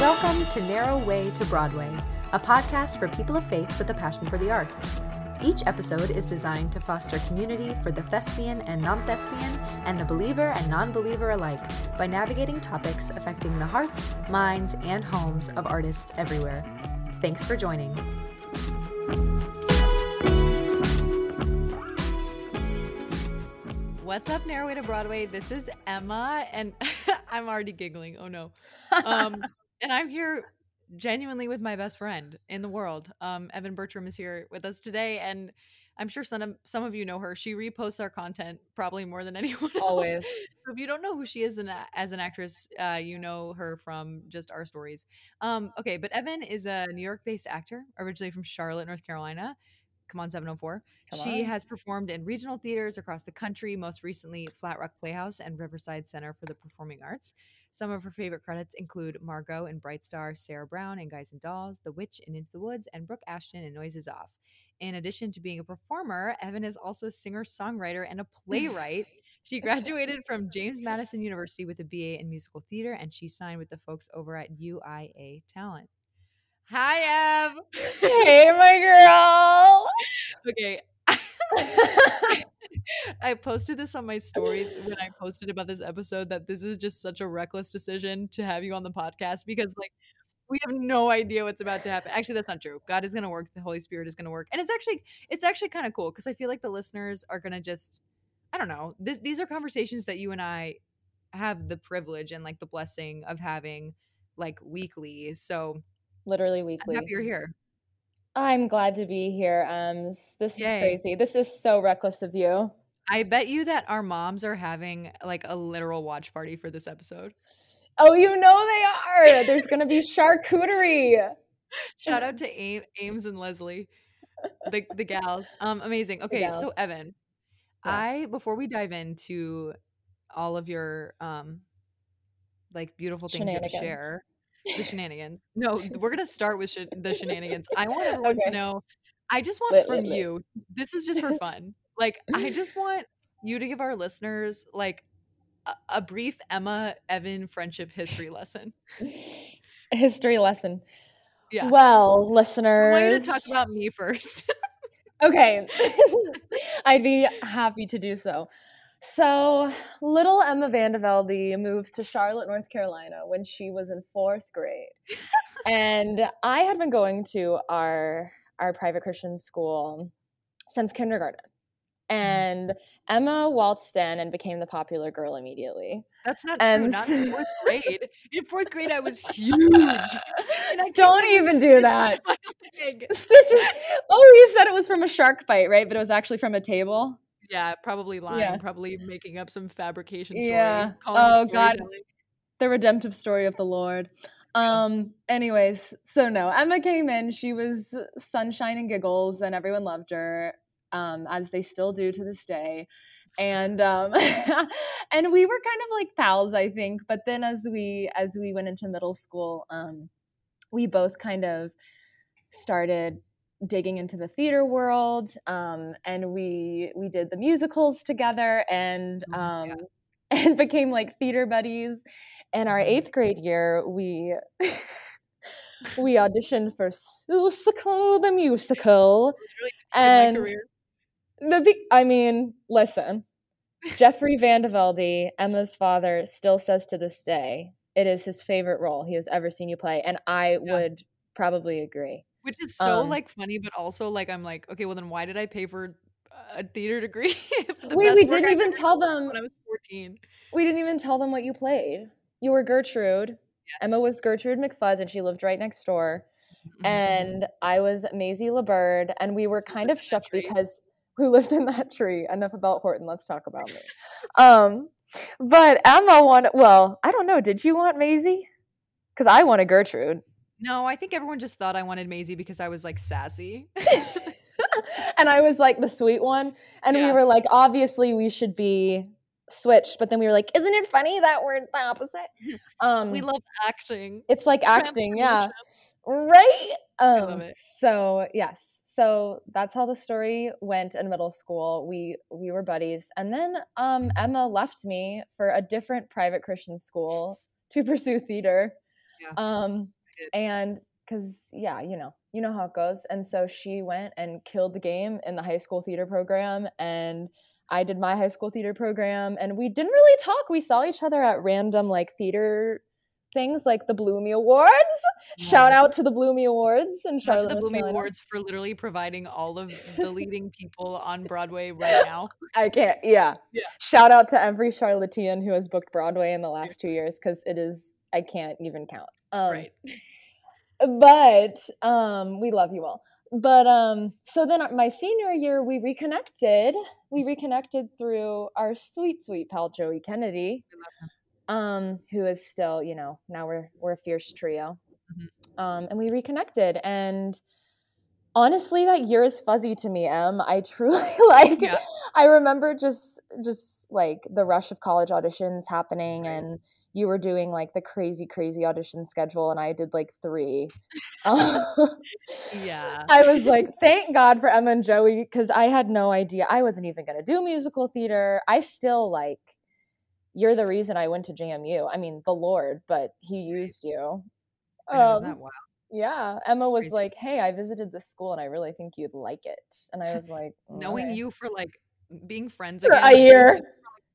Welcome to Narrow Way to Broadway, a podcast for people of faith with a passion for the arts. Each episode is designed to foster community for the thespian and non thespian, and the believer and non believer alike by navigating topics affecting the hearts, minds, and homes of artists everywhere. Thanks for joining. What's up, Narrow Way to Broadway? This is Emma, and I'm already giggling. Oh no. Um, and I'm here genuinely with my best friend in the world. Um, Evan Bertram is here with us today, and I'm sure some of, some of you know her. She reposts our content probably more than anyone else. Always. So if you don't know who she is an, as an actress, uh, you know her from just our stories. Um, okay, but Evan is a New York-based actor, originally from Charlotte, North Carolina. Come on, 704. Come she on. has performed in regional theaters across the country, most recently Flat Rock Playhouse and Riverside Center for the Performing Arts. Some of her favorite credits include Margo in Bright Star, Sarah Brown in Guys and Dolls, The Witch in Into the Woods, and Brooke Ashton in Noises Off. In addition to being a performer, Evan is also a singer, songwriter, and a playwright. She graduated from James Madison University with a BA in musical theater, and she signed with the folks over at UIA Talent. Hi, Ev. hey, my girl. okay. I posted this on my story when I posted about this episode that this is just such a reckless decision to have you on the podcast because like we have no idea what's about to happen. Actually, that's not true. God is going to work. The Holy Spirit is going to work. And it's actually it's actually kind of cool because I feel like the listeners are going to just I don't know. This these are conversations that you and I have the privilege and like the blessing of having like weekly. So Literally I'm weekly. happy you're here. I'm glad to be here. Um, this Yay. is crazy. This is so reckless of you. I bet you that our moms are having like a literal watch party for this episode. Oh, you know they are. There's gonna be charcuterie. Shout out to Aim, Ames and Leslie, the the gals. Um, amazing. Okay, so. Evan, I before we dive into all of your um, like beautiful things you have to share, the shenanigans. No, we're gonna start with sh- the shenanigans. I want everyone to know. I just want Lit, from lit, lit. you. This is just for fun. Like, I just want you to give our listeners like a, a brief Emma Evan friendship history lesson. History lesson. Yeah. Well, So I want you to talk about me first. Okay. I'd be happy to do so. So, little Emma Vandevelde moved to Charlotte, North Carolina when she was in fourth grade. and I had been going to our our private Christian school since kindergarten. And Emma waltzed in and became the popular girl immediately. That's not true. Not in fourth grade. In fourth grade, I was huge. I Don't even do that. in my leg. Stitches. Oh, you said it was from a shark bite, right? But it was actually from a table. Yeah, probably lying. Yeah. Probably making up some fabrication story. Yeah. Oh, God. the redemptive story of the Lord. Um, anyways, so no, Emma came in, she was sunshine and giggles, and everyone loved her, um, as they still do to this day. And um and we were kind of like pals, I think. But then as we as we went into middle school, um, we both kind of started digging into the theater world um, and we we did the musicals together and Oh, um, and became like theater buddies in our Mhm. eighth grade year we we auditioned for Seussical the musical Really and in my career. the I mean listen Jeffrey Vandevelde Emma's father still says to this day it is his favorite role he has ever seen you play and I Yeah. would probably agree Which is so um, like funny, but also like I'm like, okay, well then why did I pay for a theater degree? the Wait, we didn't even tell them when I was 14. we didn't even tell them what you played you were Gertrude Emma was Gertrude McFuzz and she lived right next door Mhm, mhm. and I was Mayzie La Bird, and we were kind of shook because who lived in that tree. Enough about Horton. Let's talk about me. Um, but Emma wanted. Well, I don't know. Did you want Maisie? Because I wanted Gertrude, No, I think everyone just thought I wanted Mayzie because I was like sassy. and I was like the sweet one. And we were like, obviously, we should be switched. But then we were like, isn't it funny that we're the opposite? Um, we love acting. it's like acting, yeah. Right um love it. so yes so that's how the story went in middle school we we were buddies and then um emma left me for a different private christian school to pursue theater Yeah. Um, and because yeah, you know, you know how it goes. And so she went and killed the game in the high school theater program, and I did my high school theater program, and we didn't really talk. We saw each other at random like theater things like the Blumey Awards. Yeah. Shout out to the Blumey Awards and shout out to the Blumey Awards for literally providing all of the leading people on Broadway right now. I can't. Yeah. Yeah. Shout out to every charlatan who has booked Broadway in the last two years because it is I can't even count. Um, right. But um, we love you all. But um, so then my senior year, we reconnected. We reconnected through our sweet, sweet pal Joey Kennedy um, who is still, you know, now we're we're a fierce trio, mm-hmm. um, and we reconnected. And honestly, that year is fuzzy to me. Em, I truly like. Yeah. I remember just just like the rush of college auditions happening, right. and you were doing like the crazy, crazy audition schedule, and I did like three. yeah. I was like, thank God for Emma and Joey, because I had no idea. I wasn't even going to do musical theater. I still like you're the reason I went to JMU. I mean, the Lord, but He used you. Um, that wild? Yeah. Emma was Crazy. like, "Hey, I visited this school, and I really think you'd like it." And I was like, knowing you for like being friends for again, a year.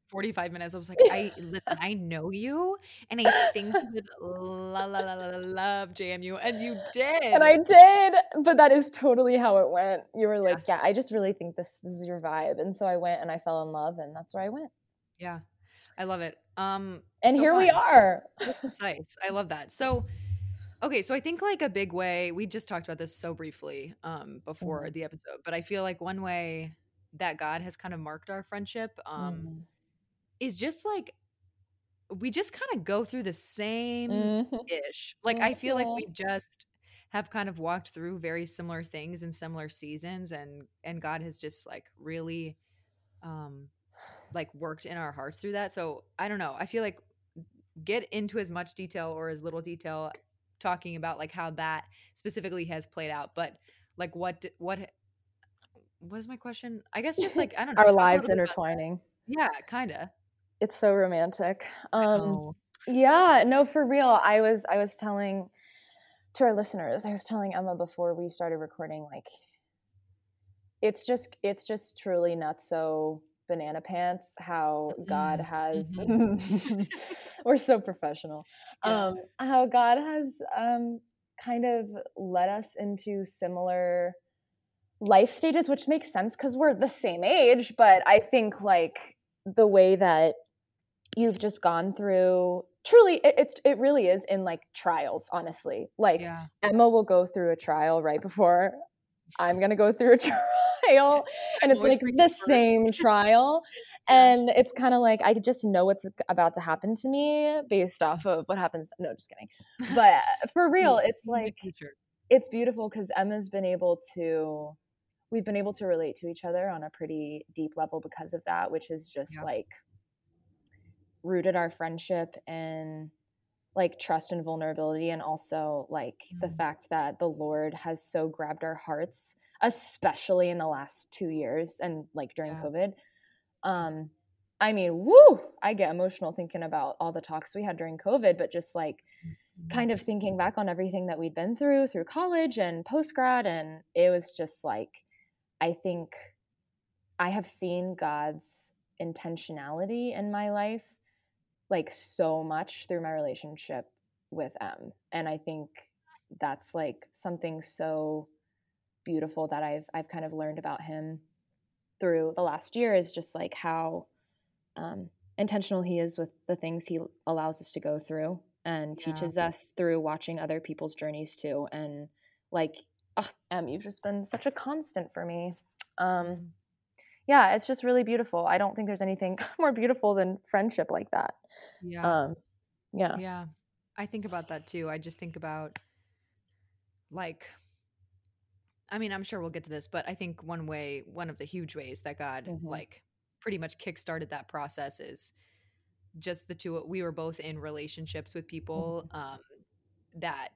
45 minutes. I was like, I listen, I know you and I think you would la, la, la, la, love JMU. And you did. And I did. But that is totally how it went. You were like, yeah, yeah I just really think this, this is your vibe. And so I went and I fell in love and that's where I went. Yeah. I love it. Um, and so here fun. we are. nice. I love that. So, okay, so I think like a big way we just talked about this so briefly um, before mm-hmm. the episode, but I feel like one way that God has kind of marked our friendship um, mm-hmm. Is just like we just kind of go through the same mm-hmm. ish. Like I feel like we just have kind of walked through very similar things in similar seasons, and and God has just like really um like worked in our hearts through that. So I don't know. I feel like get into as much detail or as little detail talking about like how that specifically has played out. But like what what what is my question? I guess just like I don't know. our lives intertwining. Yeah, kind of. It's so romantic. Um yeah, no for real. I was I was telling to our listeners, I was telling Emma before we started recording like it's just it's just truly not so banana pants how god mm-hmm. has mm-hmm. we're so professional yeah. um how god has um kind of led us into similar life stages which makes sense because we're the same age but i think like the way that you've just gone through truly it, it, it really is in like trials honestly like yeah. emma will go through a trial right before i'm gonna go through a trial and it's like the same trial and it's kind of like i just know what's about to happen to me based off of what happens no just kidding but for real it's like it's beautiful because emma's been able to we've been able to relate to each other on a pretty deep level because of that which is just yeah. like rooted our friendship in like trust and vulnerability and also like mm-hmm. the fact that the lord has so grabbed our hearts especially in the last two years and like during yeah. COVID. Um, I mean, woo, I get emotional thinking about all the talks we had during COVID, but just like mm-hmm. kind of thinking back on everything that we'd been through through college and post grad. And it was just like, I think I have seen God's intentionality in my life like so much through my relationship with Em. And I think that's like something so beautiful that I've I've kind of learned about him through the last year is just like how um, intentional he is with the things he allows us to go through and yeah. teaches us through watching other people's journeys too. And like, oh, Em, you've just been such a constant for me. Um, mm-hmm. Yeah, it's just really beautiful. I don't think there's anything more beautiful than friendship like that. Yeah. Um, yeah. Yeah. I think about that too. I just think about like I mean, I'm sure we'll get to this, but I think one way, one of the huge ways that God mm-hmm. like pretty much kickstarted that process is just the two. We were both in relationships with people mm-hmm. um, that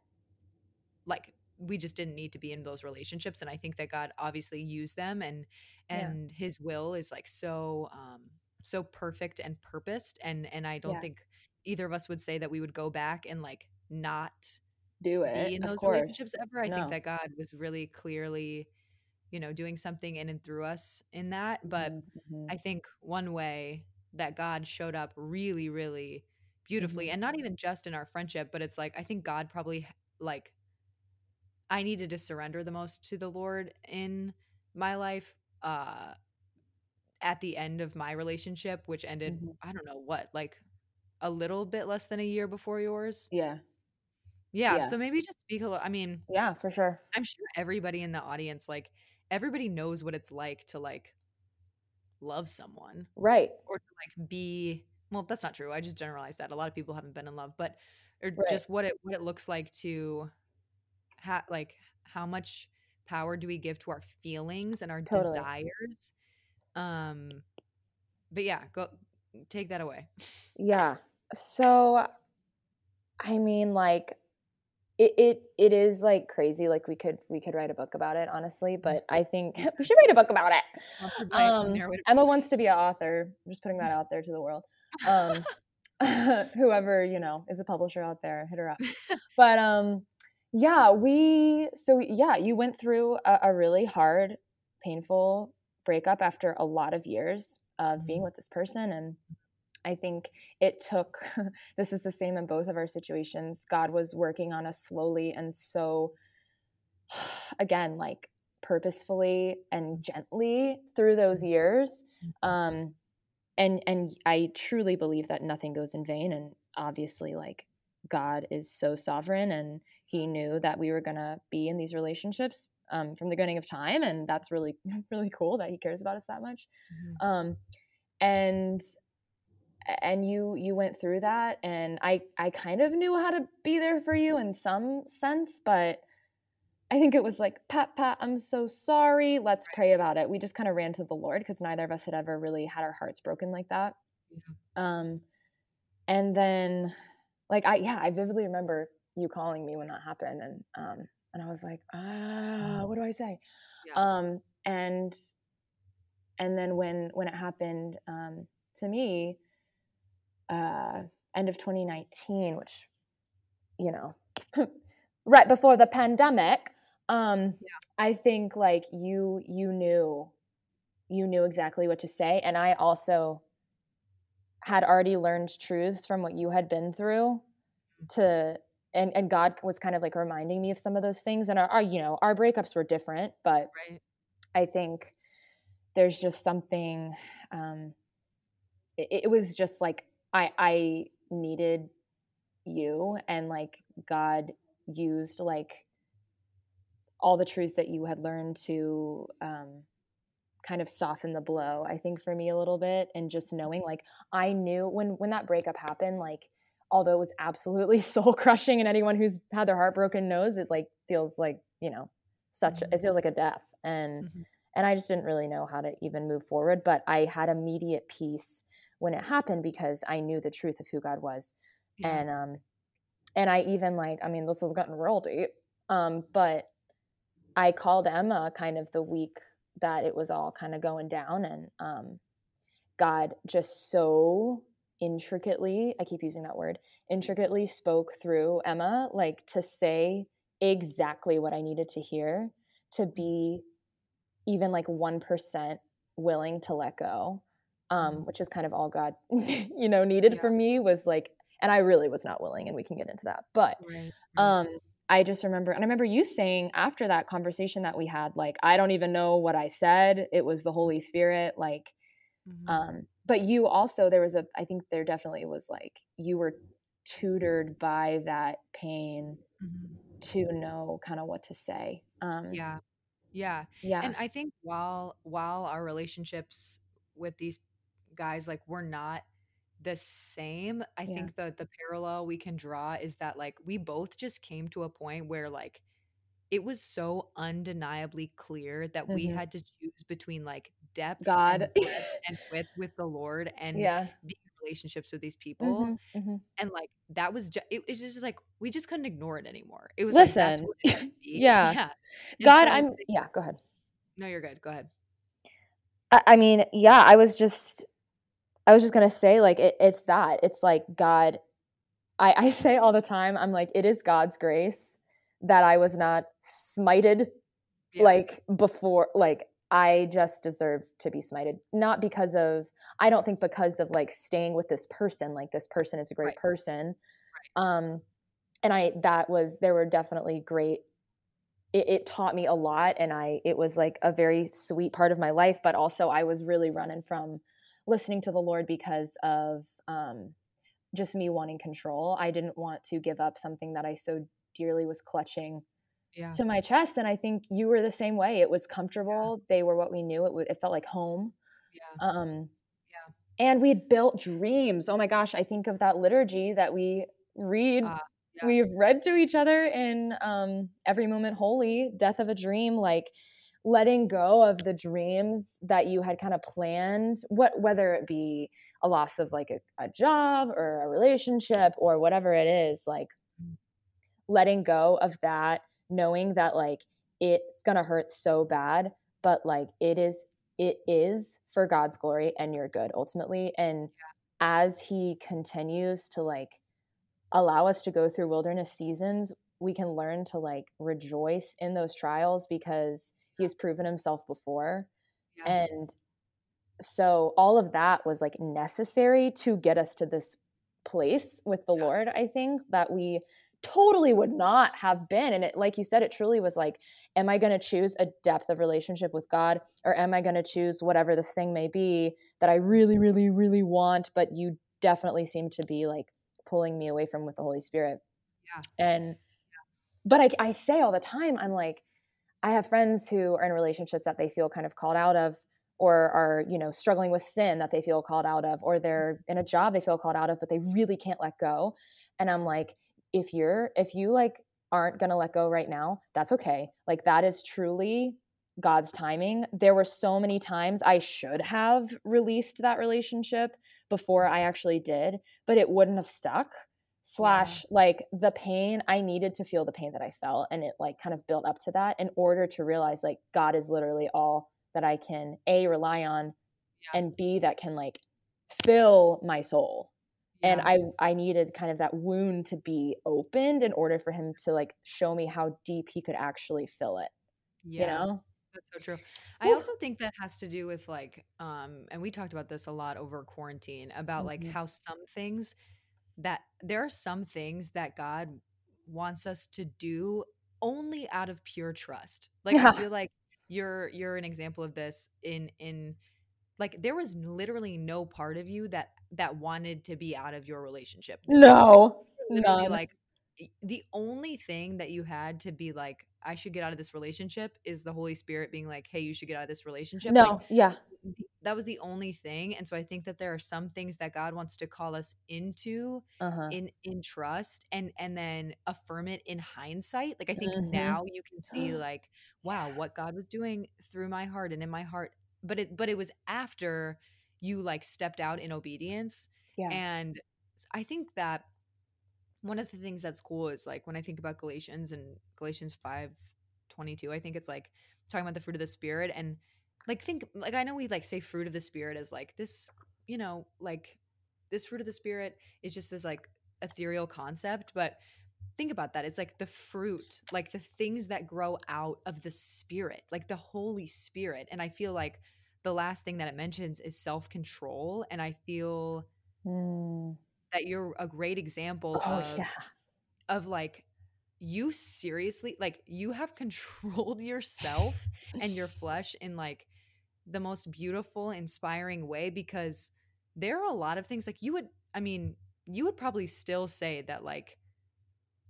like we just didn't need to be in those relationships, and I think that God obviously used them, and and yeah. His will is like so um, so perfect and purposed, and and I don't yeah. think either of us would say that we would go back and like not Do it. be in those relationships ever. I No. think that God was really clearly, you know, doing something in and through us in that. But Mhm, mhm, I think one way that God showed up really, really beautifully, Mhm. and not even just in our friendship, but it's like I think God probably like I needed to surrender the most to the Lord in my life uh at the end of my relationship, which ended Mhm. I don't know what, like a little bit less than a year before yours. yeah. Yeah, Yeah. so maybe just speak a little I mean, Yeah, for sure. I'm sure everybody in the audience like everybody knows what it's like to like love someone Right. or to like be well that's not true i just generalized that a lot of people haven't been in love but or Right. just what it what it looks like to ha- like how much power do we give to our feelings and our Totally. desires? Um but yeah go take that away. Yeah. So I mean like it, it it is like crazy like we could we could write a book about it honestly but i think we should write a book about it. Um emma wants to be an author I'm just putting that out there to the world. Um whoever you know is a publisher out there hit her up. But um yeah we so yeah you went through a, a really hard painful breakup after a lot of years of being Mhm. with this person and i think it took this is the same in both of our situations god was working on us slowly and so again like purposefully and gently through those years um and and i truly believe that nothing goes in vain and obviously like god is so sovereign and he knew that we were going to be in these relationships um, from the beginning of time and that's really really cool that he cares about us that much. Mhm. um and and you you went through that and i i kind of knew how to be there for you in some sense but i think it was like pat pat i'm so sorry let's pray about it. We just kind of ran to the lord because neither of us had ever really had our hearts broken like that. Um and then like i yeah i vividly remember you calling me when that happened and um and i was like ah what do i say? Yeah. um and and then when when it happened um to me uh end of 2019 which you know right before the pandemic um i think like you you knew you knew exactly what to say and i also had already learned truths from what you had been through to and and god was kind of like reminding me of some of those things and our, our you know our breakups were different but right I think there's just something. Um, it, it was just like I I needed you, and like God used like all the truths that you had learned to um, kind of soften the blow. I think for me a little bit, and just knowing like I knew when when that breakup happened, like although it was absolutely soul crushing, and anyone who's had their heart broken knows it like feels like you know such Mhm. it feels like a death and Mhm. and I just didn't really know how to even move forward. But I had immediate peace when it happened because I knew the truth of who God was, yeah. and um, and I even like I mean this was gotten real deep, um, but I called Emma kind of the week that it was all kind of going down, and um, God just so intricately I keep using that word intricately spoke through Emma like to say exactly what I needed to hear to be even like 1% willing to let go um Mhm. which is kind of all god you know needed Yeah. for me was like and i really was not willing and we can get into that but right. um i just remember and i remember you saying after that conversation that we had like i don't even know what i said it was the holy spirit like Mhm. um but you also there was a i think there definitely was like you were tutored by that pain Mhm. to know kind of what to say um yeah yeah yeah and i think while while our relationships with these guys like we're not the same i Yeah. think the the parallel we can draw is that like we both just came to a point where like it was so undeniably clear that we Mhm. had to choose between like depth God. and and width with the lord and yeah relationships with these people Mhm, mhm. and like that was just it, was just like we just couldn't ignore it anymore it was like that's Listen, what it had to be. yeah. yeah God, so- I'm yeah. Go ahead. no you're good go ahead I, I mean, yeah. I was just, I was just gonna say, like, it, it's that. It's like God I, I say all the time, I'm like, it is God's grace that I was not smited yeah. like before, like I just deserve to be smited. Not because of, I don't think because of like staying with this person, like this person is a great right. person. Right. Um, and I, that was, there were definitely great, it, it taught me a lot. And I, it was like a very sweet part of my life, but also I was really running from listening to the Lord because of, um, just me wanting control. I didn't want to give up something that I so dearly was clutching yeah. to my chest. And I think you were the same way. It was comfortable. Yeah. They were what we knew. It, w- it felt like home. Yeah. Um, yeah. And we built dreams. Oh my gosh. I think of that liturgy that we read. Uh, yeah. We've read to each other in um, Every Moment Holy, Death of a Dream. Like, letting go of the dreams that you had kind of planned what whether it be a loss of like a, a job or a relationship or whatever it is like mm. letting go of that knowing that like it's gonna hurt so bad but like it is it is for god's glory and your good ultimately and as he continues to like allow us to go through wilderness seasons we can learn to like rejoice in those trials because he has proven himself before yeah. and so all of that was like necessary to get us to this place with the yeah. lord i think that we totally would not have been and it like you said it truly was like am i going to choose a depth of relationship with god or am i going to choose whatever this thing may be that i really really really want but you definitely seem to be like pulling me away from with the holy spirit? Yeah. And yeah. but I, I say all the time i'm like i have friends who are in relationships that they feel kind of called out of or are you know struggling with sin that they feel called out of or they're in a job they feel called out of but they really can't let go. And i'm like if you're if you like aren't going to let go right now that's okay like that is truly god's timing there were so many times i should have released that relationship before i actually did but it wouldn't have stuck slash yeah. like the pain i needed to feel the pain that i felt and it like kind of built up to that in order to realize like god is literally all that I can a rely on yeah. and b that can like fill my soul. And I I needed kind of that wound to be opened in order for him to like show me how deep he could actually fill it. Yeah. You know? That's so true. I also think that has to do with like um and we talked about this a lot over quarantine about mm-hmm. like how some things that there are some things that God wants us to do only out of pure trust. Like yeah. I feel like you're you're an example of this in in like there was literally no part of you that that wanted to be out of your relationship no none. like the only thing that you had to be like i should get out of this relationship is the holy spirit being like hey you should get out of this relationship no like, yeah that was the only thing and so i think that there are some things that god wants to call us into uh-huh. in in trust and and then affirm it in hindsight like i think mm-hmm. now you can see like wow what god was doing through my heart and in my heart but it but it was after you like stepped out in obedience yeah. and i think that one of the things that's cool is like when i think about galatians and galatians 5 22 i think it's like talking about the fruit of the spirit and like think like i know we like say fruit of the spirit as like this you know like this fruit of the spirit is just this like ethereal concept but think about that it's like the fruit like the things that grow out of the spirit like the holy spirit and i feel like the last thing that it mentions is self-control and i feel mm. that you're a great example oh, of yeah. of like you seriously like you have controlled yourself and your flesh in like the most beautiful, inspiring way because there are a lot of things like you would, I mean, you would probably still say that like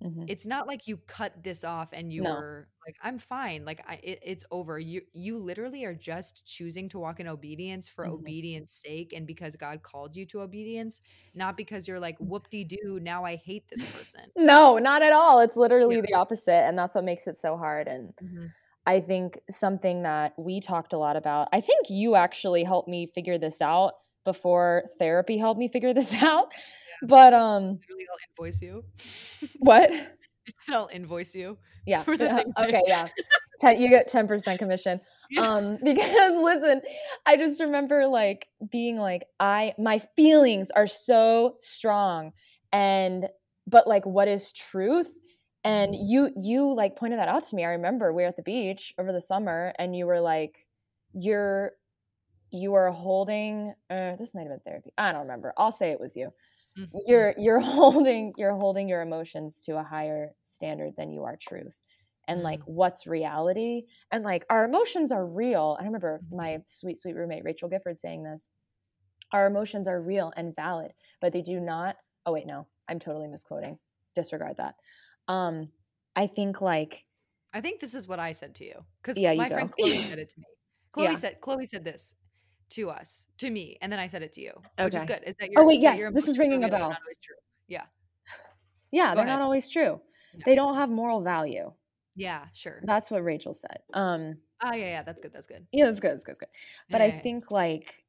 mm-hmm. it's not like you cut this off and you no. were like i'm fine like I, it, it's over you you literally are just choosing to walk in obedience for mm-hmm. obedience sake and because god called you to obedience not because you're like whoop-de-doo now i hate this person no not at all it's literally yeah. the opposite and that's what makes it so hard and mm-hmm. I think something that we talked a lot about, I think you actually helped me figure this out before therapy helped me figure this out. But um literally I'll invoice you. What? I'll invoice you. Yeah. okay, yeah. Ten, you get 10% commission. Yeah. Um because listen, I just remember like being like I my feelings are so strong and but like what is truth and you you like pointed that out to me i remember we were at the beach over the summer and you were like you're you are holding uh, this might have been therapy i don't remember i'll say it was you mm-hmm. you're you're holding you're holding your emotions to a higher standard than you are truth and mm-hmm. like what's reality and like our emotions are real i remember mm-hmm. my sweet sweet roommate rachel gifford saying this our emotions are real and valid but they do not oh wait no i'm totally misquoting disregard that um i think like i think this is what i said to you because yeah, my friend chloe said it to me chloe yeah. said chloe said this to us to me and then i said it to you okay. which is good is that oh wait yes this is ringing a bell. not always true. Yeah. Yeah Go they're ahead. not always true. They don't have moral value. Yeah sure. That's what rachel said um oh yeah yeah that's good that's good. Yeah that's good that's good that's good. But yeah, i think like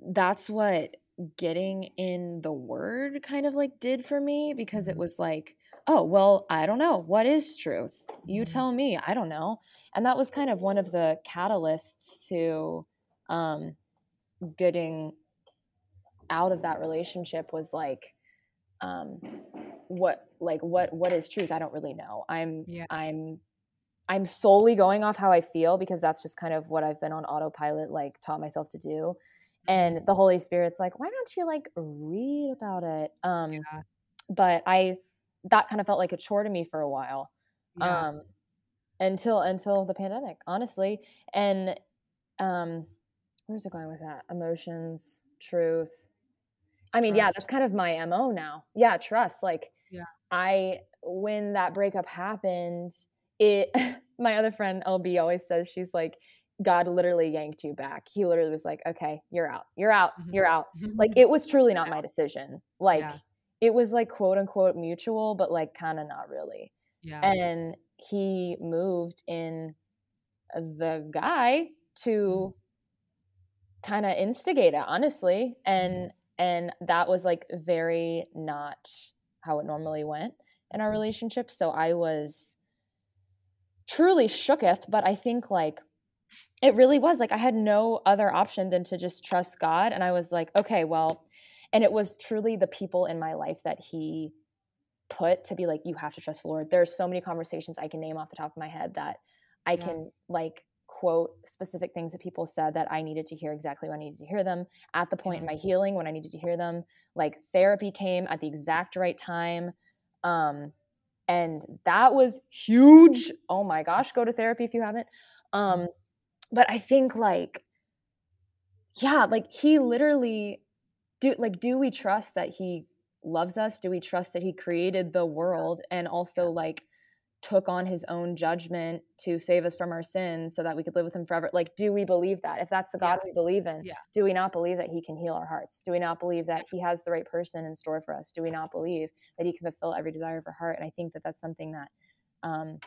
that's what getting in the word kind of like did for me because it mm-hmm. was like oh well i don't know what is truth? You mm-hmm. tell me i don't know. And that was kind of one of the catalysts to um getting out of that relationship was like um what like what what is truth i don't really know i'm yeah. i'm i'm solely going off how i feel because that's just kind of what i've been on autopilot like taught myself to do and the holy spirit's like why don't you like read about it um yeah. but i that kind of felt like a chore to me for a while yeah. um until until the pandemic honestly and um where's it going with that emotions truth i mean trust. yeah that's kind of my mo now yeah trust like yeah i when that breakup happened it my other friend lb always says she's like God literally yanked you back. He literally was like, okay, you're out. You're out. Mm-hmm. You're out. Like it was truly not my decision. Like yeah. it was like quote unquote mutual, but like kind of not really. Yeah. And he moved in the guy to mm-hmm. Kind of instigate it, honestly. And mm-hmm. and that was like very not how it normally went in our mm-hmm. relationship. So I was truly shooketh, but I think like it really was like I had no other option than to just trust God. And I was like, okay, well, and it was truly the people in my life that He put to be like, you have to trust the Lord. There's so many conversations I can name off the top of my head that I yeah. can like quote specific things that people said that I needed to hear exactly when I needed to hear them at the point in my healing when I needed to hear them. Like therapy came at the exact right time. Um, and that was huge. Oh my gosh, go to therapy if you haven't. Um, but I think like yeah, like he literally do like do we trust that he loves us? Do we trust that he created the world and also like took on his own judgment to save us from our sins so that we could live with him forever. Like, do we believe that? If that's the God yeah. we believe in, yeah. do we not believe that he can heal our hearts? Do we not believe that he has the right person in store for us? Do we not believe that he can fulfill every desire of our heart? And I think that that's something that um,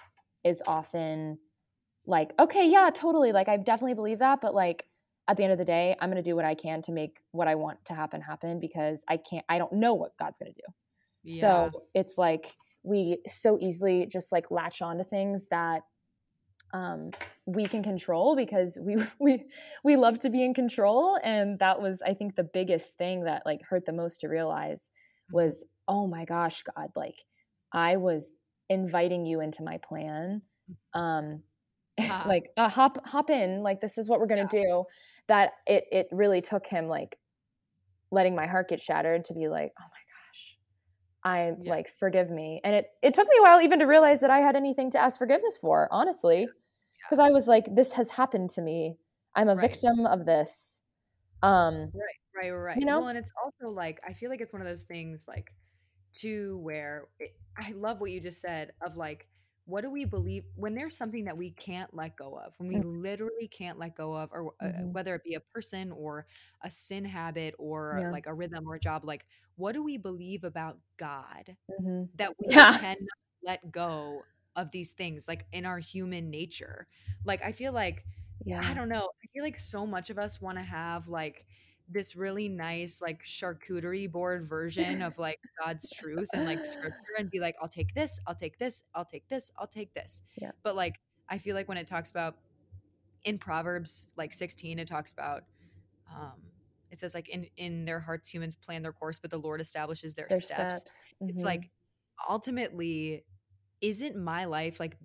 is often like okay yeah totally like i definitely believe that but like at the end of the day i'm going to do what i can to make what i want to happen happen because i can't i don't know what god's going to do yeah. so it's like we so easily just like latch on to things that um, we can control because we we we love to be in control and that was i think the biggest thing that like hurt the most to realize mm-hmm. was oh my gosh god like i was inviting you into my plan mm. um uh-huh. like uh, hop hop in like this is what we're going to yeah. do that it it really took him like letting my heart get shattered to be like oh my i yeah. like forgive me and it it took me a while even to realize that i had anything to ask forgiveness for honestly because yeah. i was like this has happened to me i'm a right. victim of this um right right right you know well and it's also like i feel like it's one of those things like to where it, i love what you just said of like what do we believe when there's something that we can't let go of when we mm-hmm. literally can't let go of or uh, mm-hmm. whether it be a person or a sin habit or yeah. like a rhythm or a job like what do we believe about god mm-hmm. that we yeah. cannot let go of these things like in our human nature like i feel like yeah i don't know i feel like so much of us want to have like this really nice like charcuterie board version of like God's truth and like scripture and be like, I'll take this, I'll take this, I'll take this, I'll take this. Yeah. But like I feel like when it talks about in Proverbs like 16, it talks about um it says like in in their hearts humans plan their course, but the Lord establishes their, Their steps. steps. It's Mhm. like ultimately, isn't my life like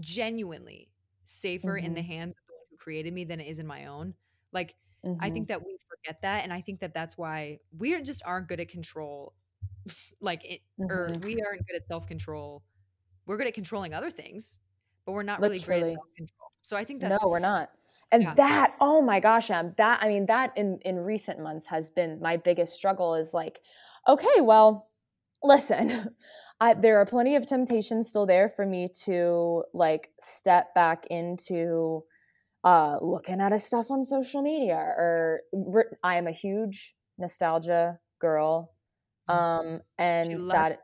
genuinely safer in the Mhm. hands of the one who created me than it is in my own? Like I Mhm. think that we forget that, and I think that that's why we are just aren't good at control. like it, or Mhm. we aren't good at self control. We're good at controlling other things, but we're not really great at self control. So I think that No, we're not. And Yeah. that, oh my gosh, Em, that I mean, that in in recent months has been my biggest struggle. Is like, okay, well, listen, I, there are plenty of temptations still there for me to like step back into uh, looking at his stuff on social media. Or I am a huge nostalgia girl, Mm. um, and that.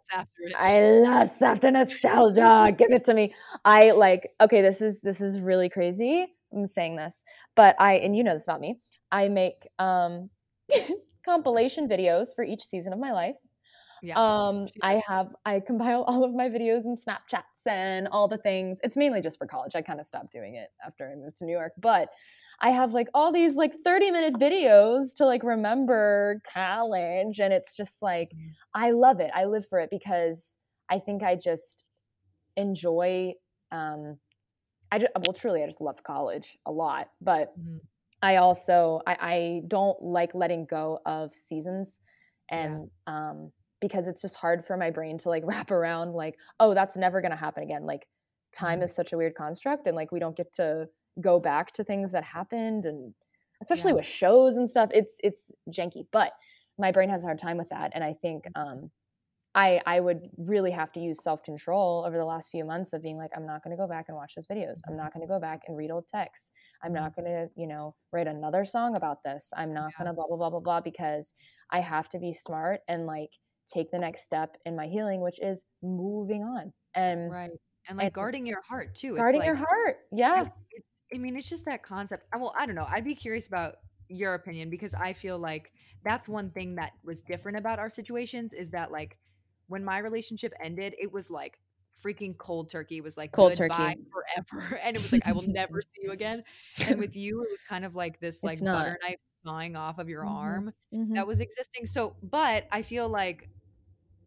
I lust after nostalgia. Give it to me. I like okay, this is this is really crazy. I'm saying this, but I and you know this about me. I make um compilation videos for each season of my life. Yeah, Um I have I compile all of my videos and Snapchats and all the things. It's mainly just for college. I kind of stopped doing it after I moved to New York, but I have like all these like 30 minute videos to like remember college and it's just like Mhm. I love it. I live for it because I think I just enjoy um I ju- well truly I just love college a lot, but Mhm. I also I, I don't like letting go of seasons Yeah. and um because it's just hard for my brain to like wrap around like oh that's never going to happen again like time Mhm. is such a weird construct and like we don't get to go back to things that happened and especially Yeah. with shows and stuff it's it's janky but my brain has a hard time with that and I think um I I would really have to use self control over the last few months of being like I'm not going to go back and watch those videos. I'm not going to go back and read old texts. I'm Mhm. not going to, you know, write another song about this. I'm not Yeah. going to blah blah blah blah blah because I have to be smart and like take the next step in my healing, which is moving on and right, and like and guarding your heart too. It's guarding like your heart. Yeah. it's i mean it's just that concept I- well i don't know i'd be curious about your opinion because i feel like that's one thing that was different about our situations is that like when my relationship ended it was like freaking cold turkey it was like Cold goodbye turkey. forever and it was like i will never see you again and with you it was kind of like this like butter knife sawing off of your Mhm. arm Mhm. that was existing so but i feel like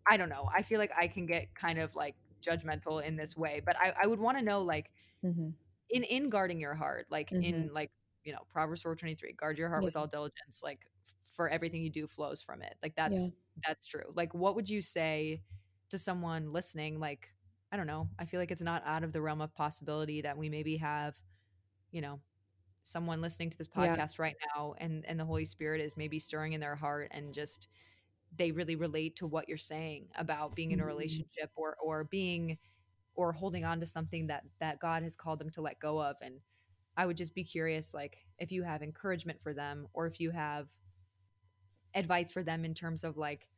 i don't know i feel like i can get kind of like judgmental in this way but i, I would want to know like Mhm. in in guarding your heart like Mhm. in like you know proverbs 423 guard your heart with all diligence like for everything you do flows from it like that's that's true like what would you say to someone listening like i don't know i feel like it's not out of the realm of possibility that we maybe have you know someone listening to this Yeah. podcast right now and and the holy spirit is maybe stirring in their heart and just they really relate to what you're saying about being in a Mhm. relationship or or being or holding on to something that that God has called them to let go of and I would just be curious like if you have encouragement for them or if you have advice for them in terms of like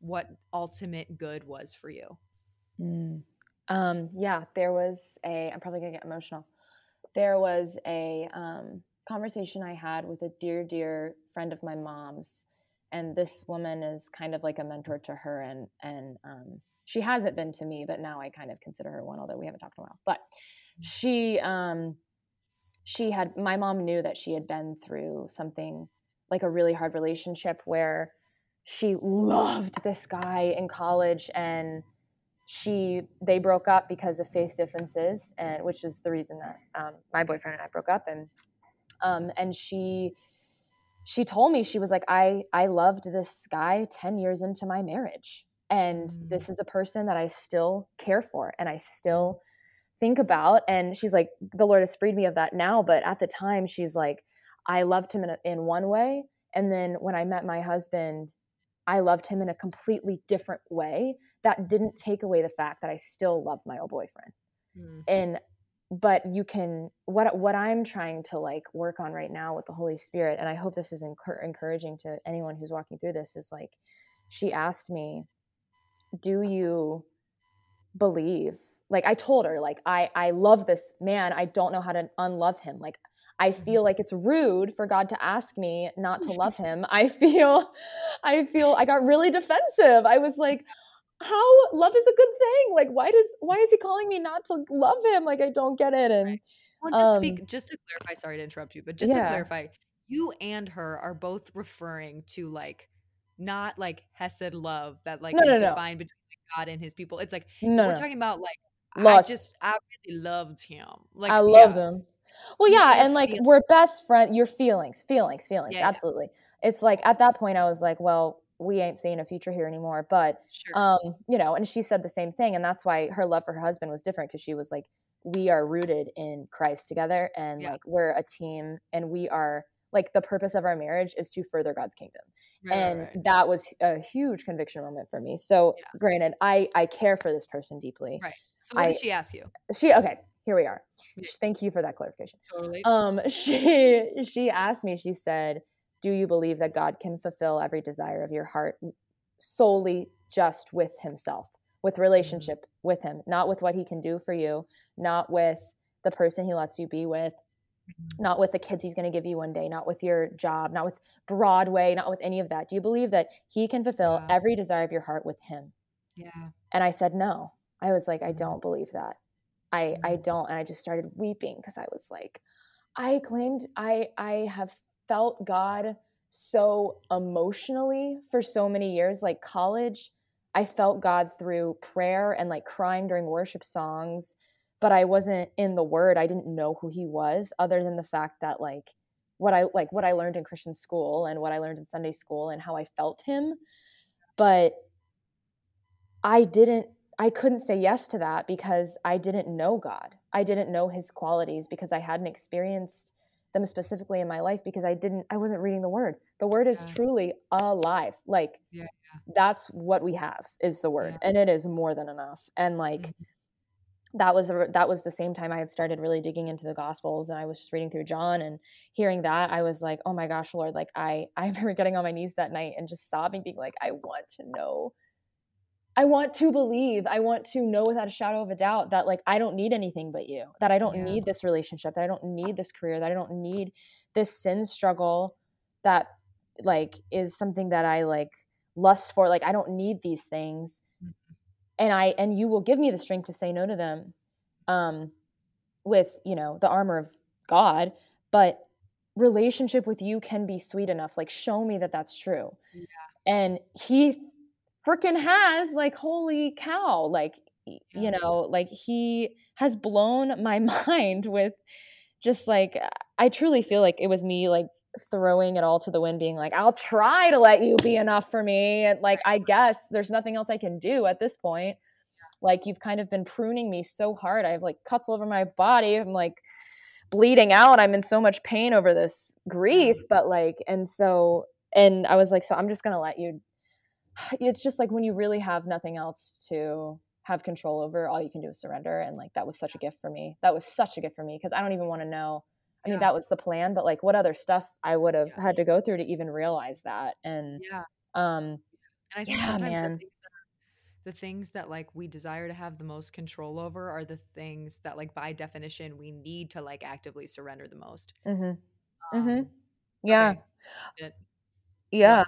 what ultimate good was for you. Mm. Um, yeah, there was a, I'm probably gonna get emotional. There was a um, conversation I had with a dear, dear friend of my mom's. And this woman is kind of like a mentor to her. And, and um, she hasn't been to me, but now I kind of consider her one, although we haven't talked in a while. But she, um, she had, my mom knew that she had been through something like a really hard relationship where she loved this guy in college and she they broke up because of faith differences and which is the reason that um, my boyfriend and i broke up and um, and she she told me she was like i i loved this guy 10 years into my marriage and Mm. this is a person that i still care for and i still think about and she's like the lord has freed me of that now but at the time she's like i loved him in, a, in one way and then when i met my husband i loved him in a completely different way that didn't take away the fact that i still loved my old boyfriend Mm. and but you can what what i'm trying to like work on right now with the holy spirit and i hope this is encour- encouraging to anyone who's walking through this is like she asked me do you believe? Like i told her like i i love this man. I don't know how to unlove him. Like i feel mm-hmm. like it's rude for god to ask me not to love him. I feel i feel i got really defensive. I was like how love is a good thing like why does why is he calling me not to love him like i don't get it and Right. Well, just to Um, be just to clarify, sorry to interrupt you, but just to clarify, you and her are both referring to like not like hesed love that like No, is no, no. defined between God and his people. It's like No, we're no. talking about like Lust. I just I really loved him. Like I loved yeah, him. Well, Yeah, yeah, and like feel- we're best friend. Your feelings, feelings, feelings. Yeah, yeah. absolutely. It's like at that point, I was like, well, we ain't seeing a future here anymore. But Sure. um, you know, and she said the same thing, and that's why her love for her husband was different because she was like, we are rooted in Christ together, and Yeah. like we're a team, and we are like the purpose of our marriage is to further God's kingdom Right, and right. that was a huge conviction moment for me so Yeah. granted i i care for this person deeply Right. So what did she ask you? she okay here we are thank you for that clarification Totally. um she she asked me she said do you believe that god can fulfill every desire of your heart solely just with himself with relationship with him not with what he can do for you not with the person he lets you be with Mhm. not with the kids he's going to give you one day not with your job not with broadway not with any of that do you believe that he can fulfill Wow. every desire of your heart with him yeah. and i said no i was like i Mhm. don't believe that i i Mhm. don't and i just started weeping because i was like i claimed i i have felt god so emotionally for so many years like college i felt god through prayer and like crying during worship songs but i wasn't in the word i didn't know who he was other than the fact that like what i like what i learned in christian school and what i learned in sunday school and how i felt him but I didn't I couldn't say yes to that because I didn't know God. I didn't know his qualities because I hadn't experienced them specifically in my life because I didn't I wasn't reading the word. The word is Yeah. truly alive. Like Yeah, that's what we have is the word Yeah. and it is more than enough. And like Mhm. that was the, that was the same time I had started really digging into the gospels and I was just reading through John and hearing that I was like, "Oh my gosh, Lord, like I I remember getting on my knees that night and just sobbing being like, I want to know I want to believe, I want to know without a shadow of a doubt that like I don't need anything but you. That I don't Yeah. need this relationship, that I don't need this career, that I don't need this sin struggle that like is something that I like lust for. Like I don't need these things. Mhm. And I and you will give me the strength to say no to them um with, you know, the armor of God, but relationship with you can be sweet enough. Like show me that that's true. Yeah. And he freaking has like holy cow like Yeah. you know like he has blown my mind with just like uh, i truly feel like it was me like throwing it all to the wind being like i'll try to let you be enough for me and like i guess there's nothing else i can do at this point. Like you've kind of been pruning me so hard i have like cuts all over my body i'm like bleeding out i'm in so much pain over this grief but like and so and i was like so i'm just gonna let you it's just like when you really have nothing else to have control over all you can do is surrender and like that was such a gift for me that was such a gift for me because i don't even want to know i mean Yeah. that was the plan but like what other stuff i would have Yeah. had to go through to even realize that and Yeah. um And I think Yeah, sometimes the things, that, the things that like we desire to have the most control over are the things that like by definition we need to like actively surrender the most. Mm-hmm. Um, mhm. yeah okay, It- Yeah.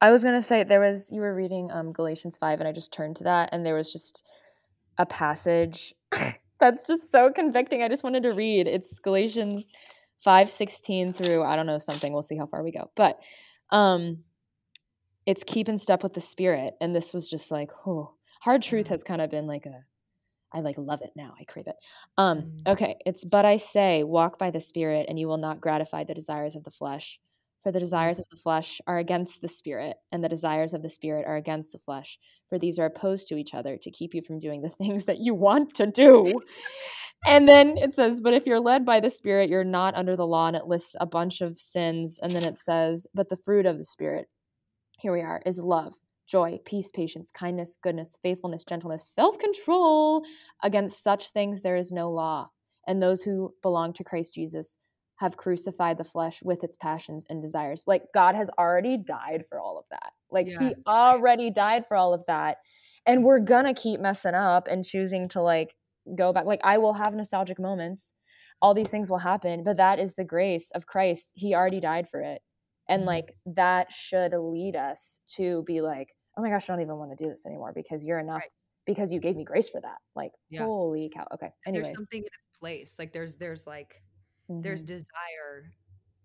I was gonna say there was you were reading um Galatians five and I just turned to that and there was just a passage that's just so convicting. I just wanted to read. It's Galatians five sixteen through I don't know something. We'll see how far we go. But um it's keep in step with the spirit. And this was just like, oh hard truth Mhm. has kind of been like a I like love it now. I crave it. Um, Mhm. okay, it's but I say, walk by the spirit, and you will not gratify the desires of the flesh. For the desires of the flesh are against the spirit, and the desires of the spirit are against the flesh. For these are opposed to each other to keep you from doing the things that you want to do. and then it says, But if you're led by the spirit, you're not under the law, and it lists a bunch of sins. And then it says, But the fruit of the spirit, here we are, is love, joy, peace, patience, kindness, goodness, faithfulness, gentleness, self control. Against such things there is no law. And those who belong to Christ Jesus have crucified the flesh with its passions and desires. Like God has already died for all of that. Like Yeah. he already died for all of that. And we're gonna keep messing up and choosing to like go back. Like I will have nostalgic moments. All these things will happen, but that is the grace of Christ. He already died for it. And Mhm. like that should lead us to be like, oh my gosh, I don't even want to do this anymore because you're enough Right. because you gave me grace for that. Like, Yeah. holy cow. Okay. and Anyways. there's something in its place. Like there's there's like there's Mhm. desire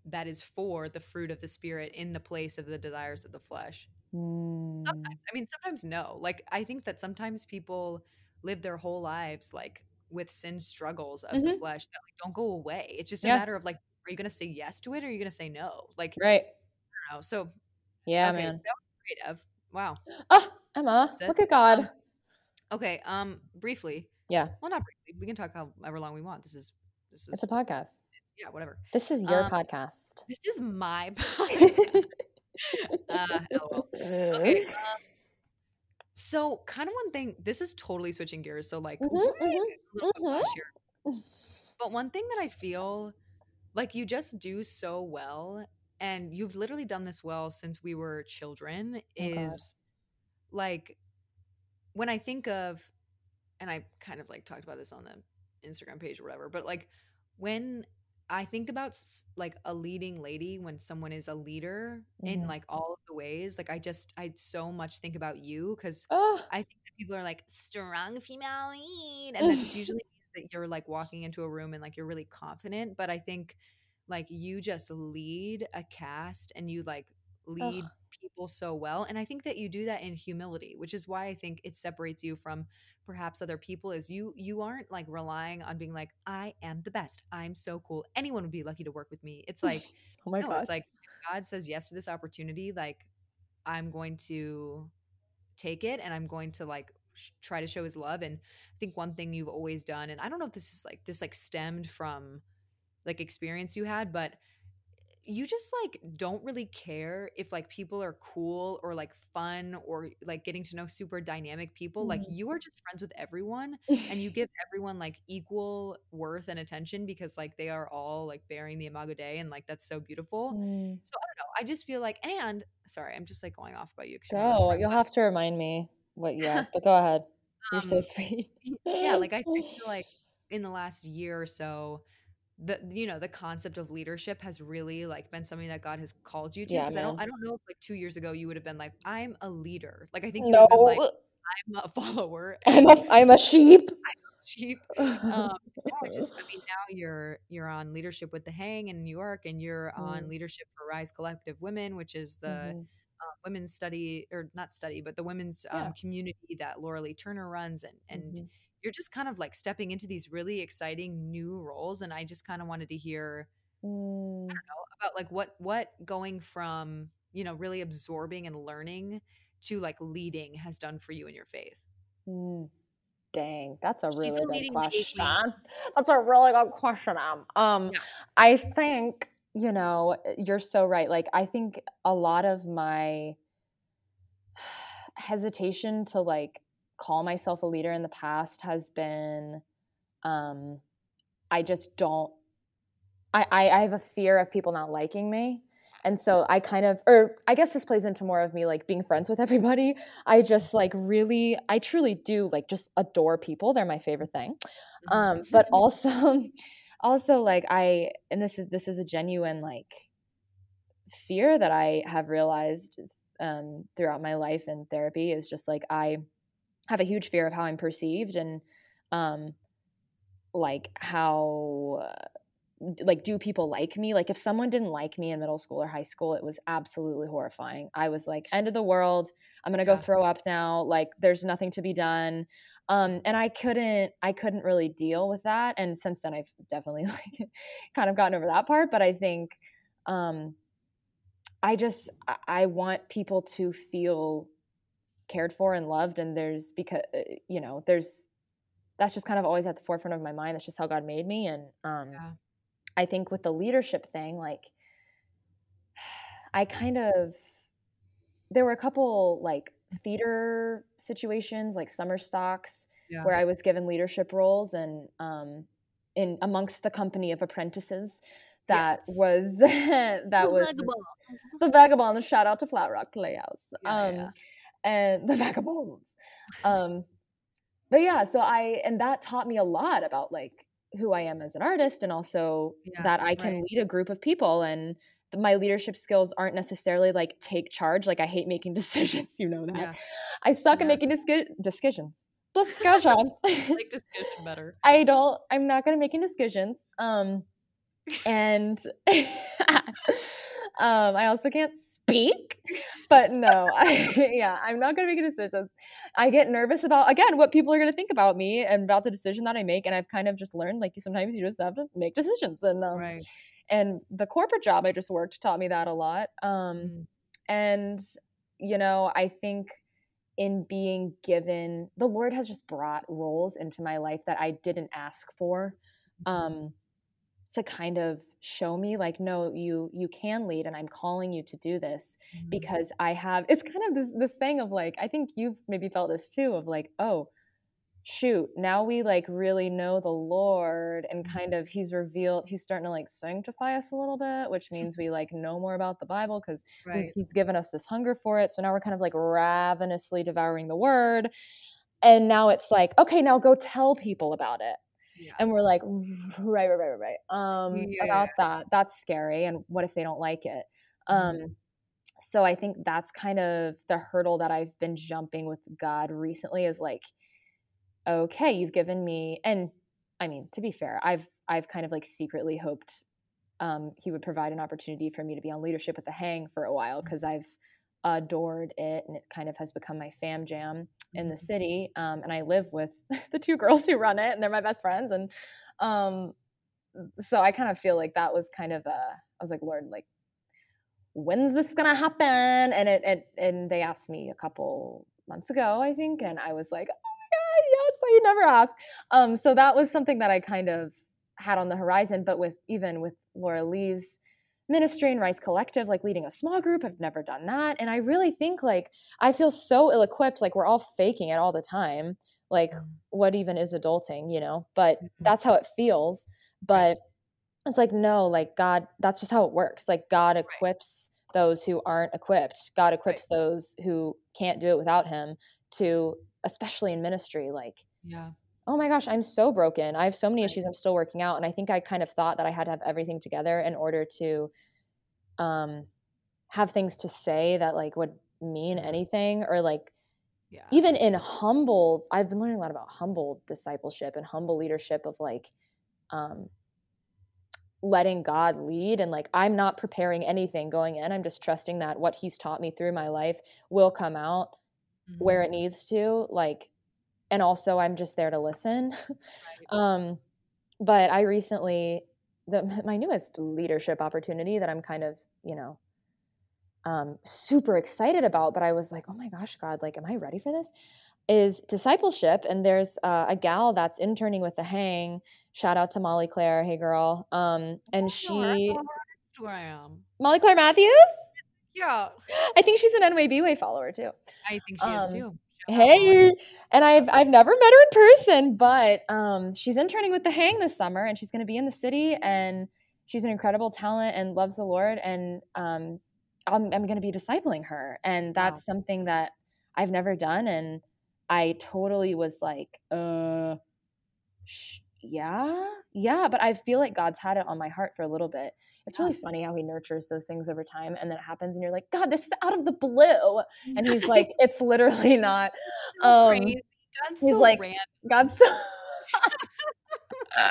that is for the fruit of the spirit in the place of the desires of the flesh. Mm. Sometimes. I mean, sometimes no. Like I think that sometimes people live their whole lives like with sin struggles of the Mhm. flesh that like don't go away. It's just a matter of like, are you gonna say yes to it or are you gonna say no? Like, Right. I don't know. So Yeah, okay, man. that was great, Ev. Wow. Oh, Emma, Sis. look at God. Um, Okay. Um, briefly. yeah, Well, not briefly. We can talk however long we want. This is this is it's a podcast. Yeah, whatever. This is your um, podcast. This is my podcast. uh, lol. Okay. um, so, kind of one thing. This is totally switching gears. So, like, Mhm, way mhm, a little bit mhm. last year. But one thing that I feel like you just do so well, and you've literally done this well since we were children, Oh, God. is like when I think of, and I kind of like talked about this on the Instagram page or whatever, but like when I think about like a leading lady, when someone is a leader in Mhm. like all of the ways, like I just, I so much think about you because Oh, I think that people are like strong female lead, and that just usually means that you're like walking into a room and like you're really confident. But I think like you just lead a cast and you like lead Ugh. People so well, and I think that you do that in humility, which is why I think it separates you from perhaps other people. Is you you aren't like relying on being like I am the best, I'm so cool, anyone would be lucky to work with me. It's like oh my no, God. it's like God says yes to this opportunity, like I'm going to take it and I'm going to like sh- try to show his love. And I think one thing you've always done, and I don't know if this is like this like stemmed from like experience you had, but you just like don't really care if like people are cool or like fun or like getting to know super dynamic people. Like Mhm. you are just friends with everyone and you give everyone like equal worth and attention because like they are all like bearing the imago dei and like that's so beautiful Mm. so i don't know i just feel like and sorry i'm just like going off about you're my best Go. friend, You'll have to remind me what you asked, but go ahead. You're so um, sweet. yeah like I feel like in the last year or so the you know the concept of leadership has really like been something that god has called you to Yeah, because i don't i don't know if like two years ago you would have been like i'm a leader like i think you would have been like No, i'm a follower I'm a I'm a sheep. sheep um no, it just i mean now you're you're on leadership with the hang in new york and you're on Mm. leadership for rise collective women which is the Mhm. uh, women's study or not study but the women's Yeah. um, community that laura lee turner runs and and Mhm. You're just kind of like stepping into these really exciting new roles and i just kind of wanted to hear Mm. about like what what going from you know really absorbing and learning to like leading has done for you in your faith Mm. Dang, that's a She's really good question. That's a really good question, Em. Um, Yeah. I think you know you're so right. Like, I think a lot of my hesitation to like call myself a leader in the past has been, um, I just don't. I, I I have a fear of people not liking me. And so I kind of, or I guess this plays into more of me like being friends with everybody. I just like really, I truly do like just adore people. They're my favorite thing. Mhm. Um, but also, also like I, and this is this is a genuine like fear that I have realized um, throughout my life in therapy is just like I have a huge fear of how I'm perceived and um, like how uh, like do people like me? Like if someone didn't like me in middle school or high school it was absolutely horrifying. I was like end of the world. I'm gonna go Yeah. throw up now. Like there's nothing to be done. Um and i couldn't i couldn't really deal with that and since then i've definitely like kind of gotten over that part but i think um i just i want people to feel cared for and loved and there's because uh, you know there's that's just kind of always at the forefront of my mind that's just how god made me and um Yeah. I think with the leadership thing, like I kind of there were a couple like theater situations, like summer stocks, Yeah. where I was given leadership roles and um in amongst the company of apprentices that Yes. was that was vagabond. the vagabonds. Shout out to Flat Rock Playhouse. Yeah, um. And the vagabonds. Um but yeah, so I and that taught me a lot about like who I am as an artist and also Yeah, that I can right. lead a group of people and my leadership skills aren't necessarily like take charge like I hate making decisions, you know that. Yeah. I suck Yeah. at making discu- discussions. Discussions. like discussion better. I don't I'm not good at making decisions. Um and um, I also can't speak, but no, I, yeah, I'm not going to make decisions. I get nervous about again what people are going to think about me and about the decision that I make, and I've kind of just learned like sometimes you just have to make decisions, and um, right. and the corporate job I just worked taught me that a lot. Um, Mhm. and you know, I think in being given the Lord has just brought roles into my life that I didn't ask for. Um, to kind of show me like no you you can lead and i'm calling you to do this Mhm. because i have it's kind of this this thing of like i think you've maybe felt this too of like oh shoot now we like really know the lord and Mhm. kind of he's revealed he's starting to like sanctify us a little bit which means we like know more about the bible because right. he's given us this hunger for it so now we're kind of like ravenously devouring the word and now it's like okay now go tell people about it Yeah. and we're like right right right right right um Yeah. about that that's scary and what if they don't like it um so i think that's kind of the hurdle that i've been jumping with god recently is like okay you've given me and i mean to be fair i've i've kind of like secretly hoped um he would provide an opportunity for me to be on leadership at the hang for a while because i've adored it and it kind of has become my fam jam in the Mhm. city um, and i live with the two girls who run it and they're my best friends and um, so i kind of feel like that was kind of a i was like lord like when's this gonna happen and it, it and they asked me a couple months ago i think and i was like oh my god yes you never ask um, so that was something that i kind of had on the horizon but with even with laura lee's ministry and rise collective like leading a small group i've never done that and i really think like i feel so ill-equipped like we're all faking it all the time like Mhm. what even is adulting you know but Mhm. that's how it feels but it's like no like god that's just how it works like god equips those who aren't equipped god equips those who can't do it without him to especially in ministry like Yeah. Oh my gosh i'm so broken i have so many issues i'm still working out and i think i kind of thought that i had to have everything together in order to um have things to say that like would mean Mhm. anything or like Yeah. even in humble i've been learning a lot about humble discipleship and humble leadership of like um letting god lead and like i'm not preparing anything going in i'm just trusting that what he's taught me through my life will come out where Mhm. it needs to like and also i'm just there to listen um but i recently the my newest leadership opportunity that i'm kind of you know um super excited about but i was like oh my gosh god like am i ready for this is discipleship and there's uh, a gal that's interning with the hang shout out to molly claire hey girl um and I know her. I she follow her on Instagram. molly claire matthews Yeah. i think she's an nway Way follower too I think she is Um, too. Shout out Molly. Hey, and I've I've never met her in person, but um, she's interning with the Hang this summer, and she's going to be in the city, and she's an incredible talent and loves the Lord, and um, I'm I'm going to be discipling her, and Wow. that's something that I've never done, and I totally was like, uh, sh- yeah, yeah, but I feel like God's had it on my heart for a little bit. It's Yeah. really funny how He nurtures those things over time, and then it happens, and you're like, God, this is out of the blue, and He's like, it's literally not. so um, crazy. God's he's so like- random. God's so.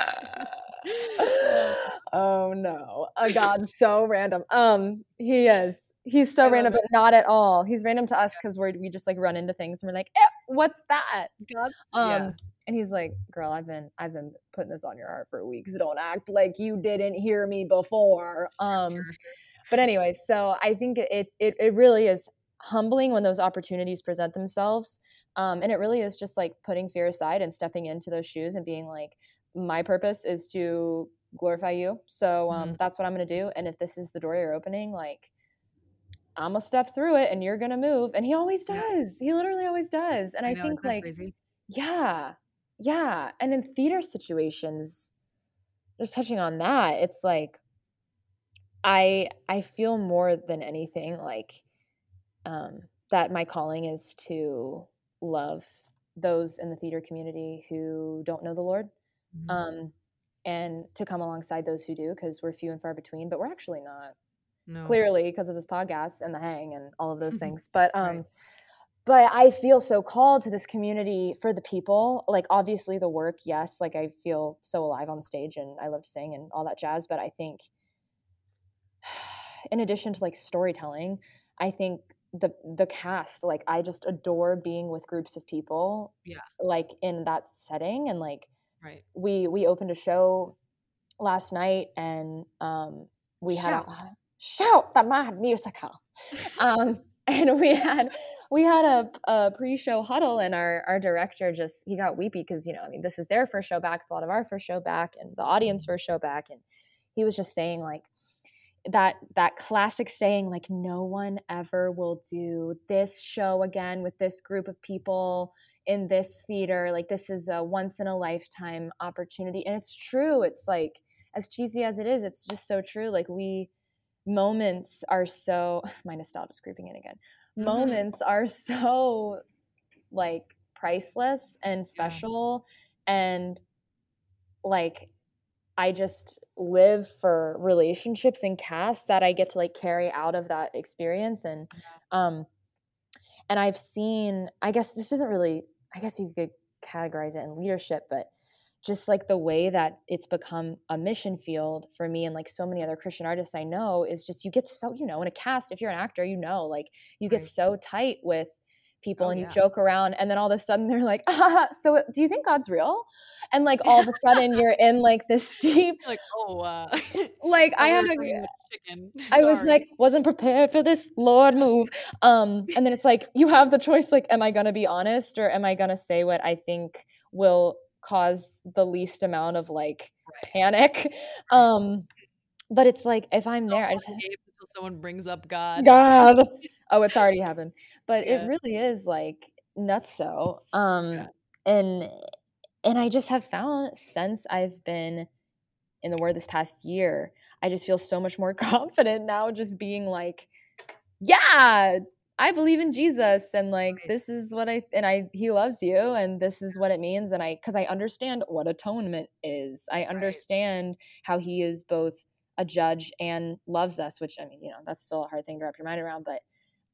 oh no, a God so random. Um, he is. He's so random, it. but not at all. He's random to us because we're we just like run into things and we're like, eh, what's that? God's Um, yeah. And he's like, girl, I've been I've been putting this on your heart for weeks. Don't act like you didn't hear me before. Um, but anyway, so I think it it it really is humbling when those opportunities present themselves. Um, and it really is just like putting fear aside and stepping into those shoes and being like, my purpose is to glorify you. So um, that's what I'm gonna do. And if this is the door you're opening, like I'm gonna step through it and you're gonna move. And he always Yeah. does. He literally always does. And I, know, think like crazy? yeah. Yeah. And in theater situations, just touching on that, it's like I I feel more than anything like um that my calling is to love those in the theater community who don't know the Lord. Mhm. Um and to come alongside those who do because we're few and far between, but we're actually not no. clearly because of this podcast and the hang and all of those things but Right. But i feel so called to this community for the people like obviously the work yes like i feel so alive on stage and i love to sing and all that jazz but i think in addition to like storytelling, I think the the cast like I just adore being with groups of people. Yeah. Like in that setting and like Right. we we opened a show last night and um we had Shout. a shout the mod musical um and we had we had a, a pre-show huddle and our our director just he got weepy because you know i mean this is their first show back it's a lot of our first show back and the audience mm-hmm. first show back and he was just saying like that that classic saying like no one ever will do this show again with this group of people in this theater like this is a once in a lifetime opportunity. And it's true it's like as cheesy as it is it's just so true like we moments are so my nostalgia's creeping in again Mhm. moments are so like priceless and special and like i just live for relationships and casts that i get to like carry out of that experience and um and i've seen i guess this isn't really i guess you could categorize it in leadership but just like the way that it's become a mission field for me and like so many other christian artists i know is just you get so you know in a cast if you're an actor you know like you get Right. so tight with people Oh, and yeah. you joke around and then all of a sudden they're like ah, so do you think god's real and like all of a sudden you're in like this deep like, oh, uh, like i had a chicken. I was like, wasn't prepared for this, Lord move. Um, and then it's like you have the choice, like, am I gonna be honest or am I gonna say what I think will cause the least amount of like Right. panic? Um, but it's like if I'm there, I just until someone brings up God. God. Oh, it's already happened. But Yeah. it really is like nuts so. Um Yeah. and and I just have found since I've been in the word this past year, I just feel so much more confident now just being like, yeah, I believe in Jesus and like Right. this is what I and I he loves you and this is what it means and I cuz I understand what atonement is. I understand how he is both a judge and loves us, which I mean, you know, that's still a hard thing to wrap your mind around, but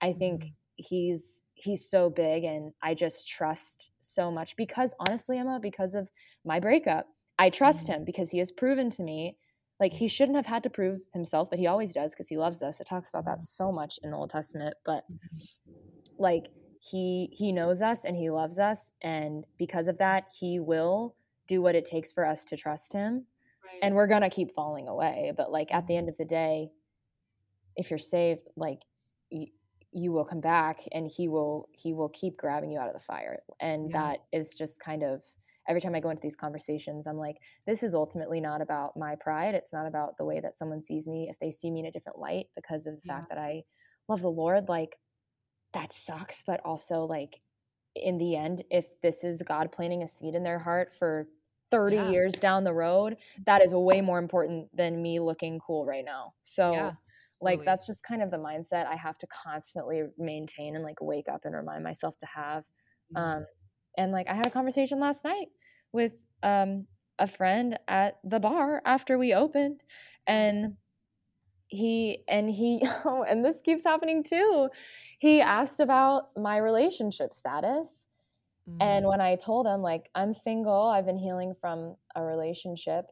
I think Mhm. he's he's so big and I just trust so much because honestly, Emma, because of my breakup, I trust Mhm. him because he has proven to me like he shouldn't have had to prove himself, but he always does because he loves us. It talks about that Mhm. so much in the Old Testament, but Mhm. like he he knows us and he loves us and because of that, he will do what it takes for us to trust him Right. and we're gonna keep falling away but like at the Mhm. end of the day if you're saved like you, you will come back and he will he will keep grabbing you out of the fire and Yeah. that is just kind of every time i go into these conversations i'm like this is ultimately not about my pride it's not about the way that someone sees me if they see me in a different light because of the Yeah. fact that i love the lord like that sucks but also like in the end if this is god planting a seed in their heart for 30 Yeah. years down the road that is way more important than me looking cool right now so Yeah, like totally. that's just kind of the mindset i have to constantly maintain and like wake up and remind myself to have um and like i had a conversation last night with um a friend at the bar after we opened and he and he oh, and this keeps happening too he asked about my relationship status and Mhm. when I told him, like, I'm single, I've been healing from a relationship,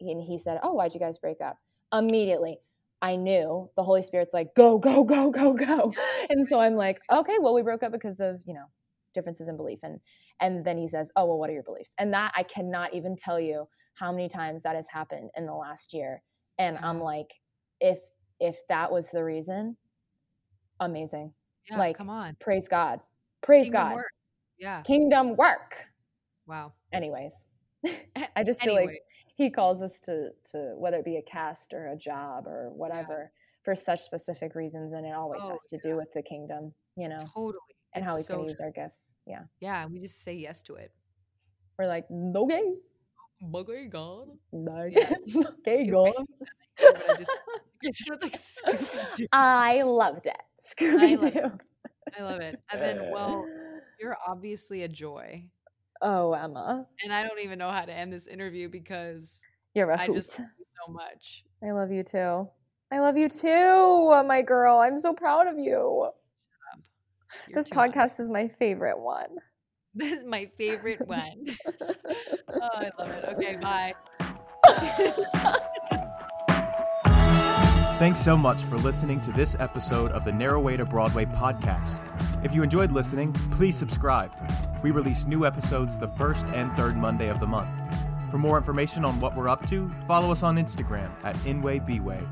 and he said, Oh, why'd you guys break up? Immediately, I knew the Holy Spirit's like, Go, go, go, go, go. And so I'm like, Okay, well, we broke up because of, you know, differences in belief. And and then he says, Oh, well, what are your beliefs? And that I cannot even tell you how many times that has happened in the last year. And I'm like, if if that was the reason, amazing. yeah, like, come on. Praise God. Praise Kingdom God. work. Yeah. Kingdom work Wow. anyways eh, i just feel like he calls us to to whether it be a cast or a job or whatever for such specific reasons and it always Oh, has to do with the kingdom you know Totally. And It's how we so to use true. our gifts yeah Yeah, we just say yes to it. we're like okay Bugger God. Yeah. okay You go made on." I just it like Scooby-Doo. i loved it scooby-doo I love it. And then, well, you're obviously a joy. oh emma And I don't even know how to end this interview because you're a I hoot. just love you so much. i love you too i love you too my girl i'm so proud of you this too much. podcast is my favorite one This is my favorite one. oh, I love it. Okay, bye. Thanks so much for listening to this episode of the Narrow Way to Broadway podcast. If you enjoyed listening, please subscribe. We release new episodes the first and third Monday of the month. For more information on what we're up to, follow us on Instagram at InwayBway.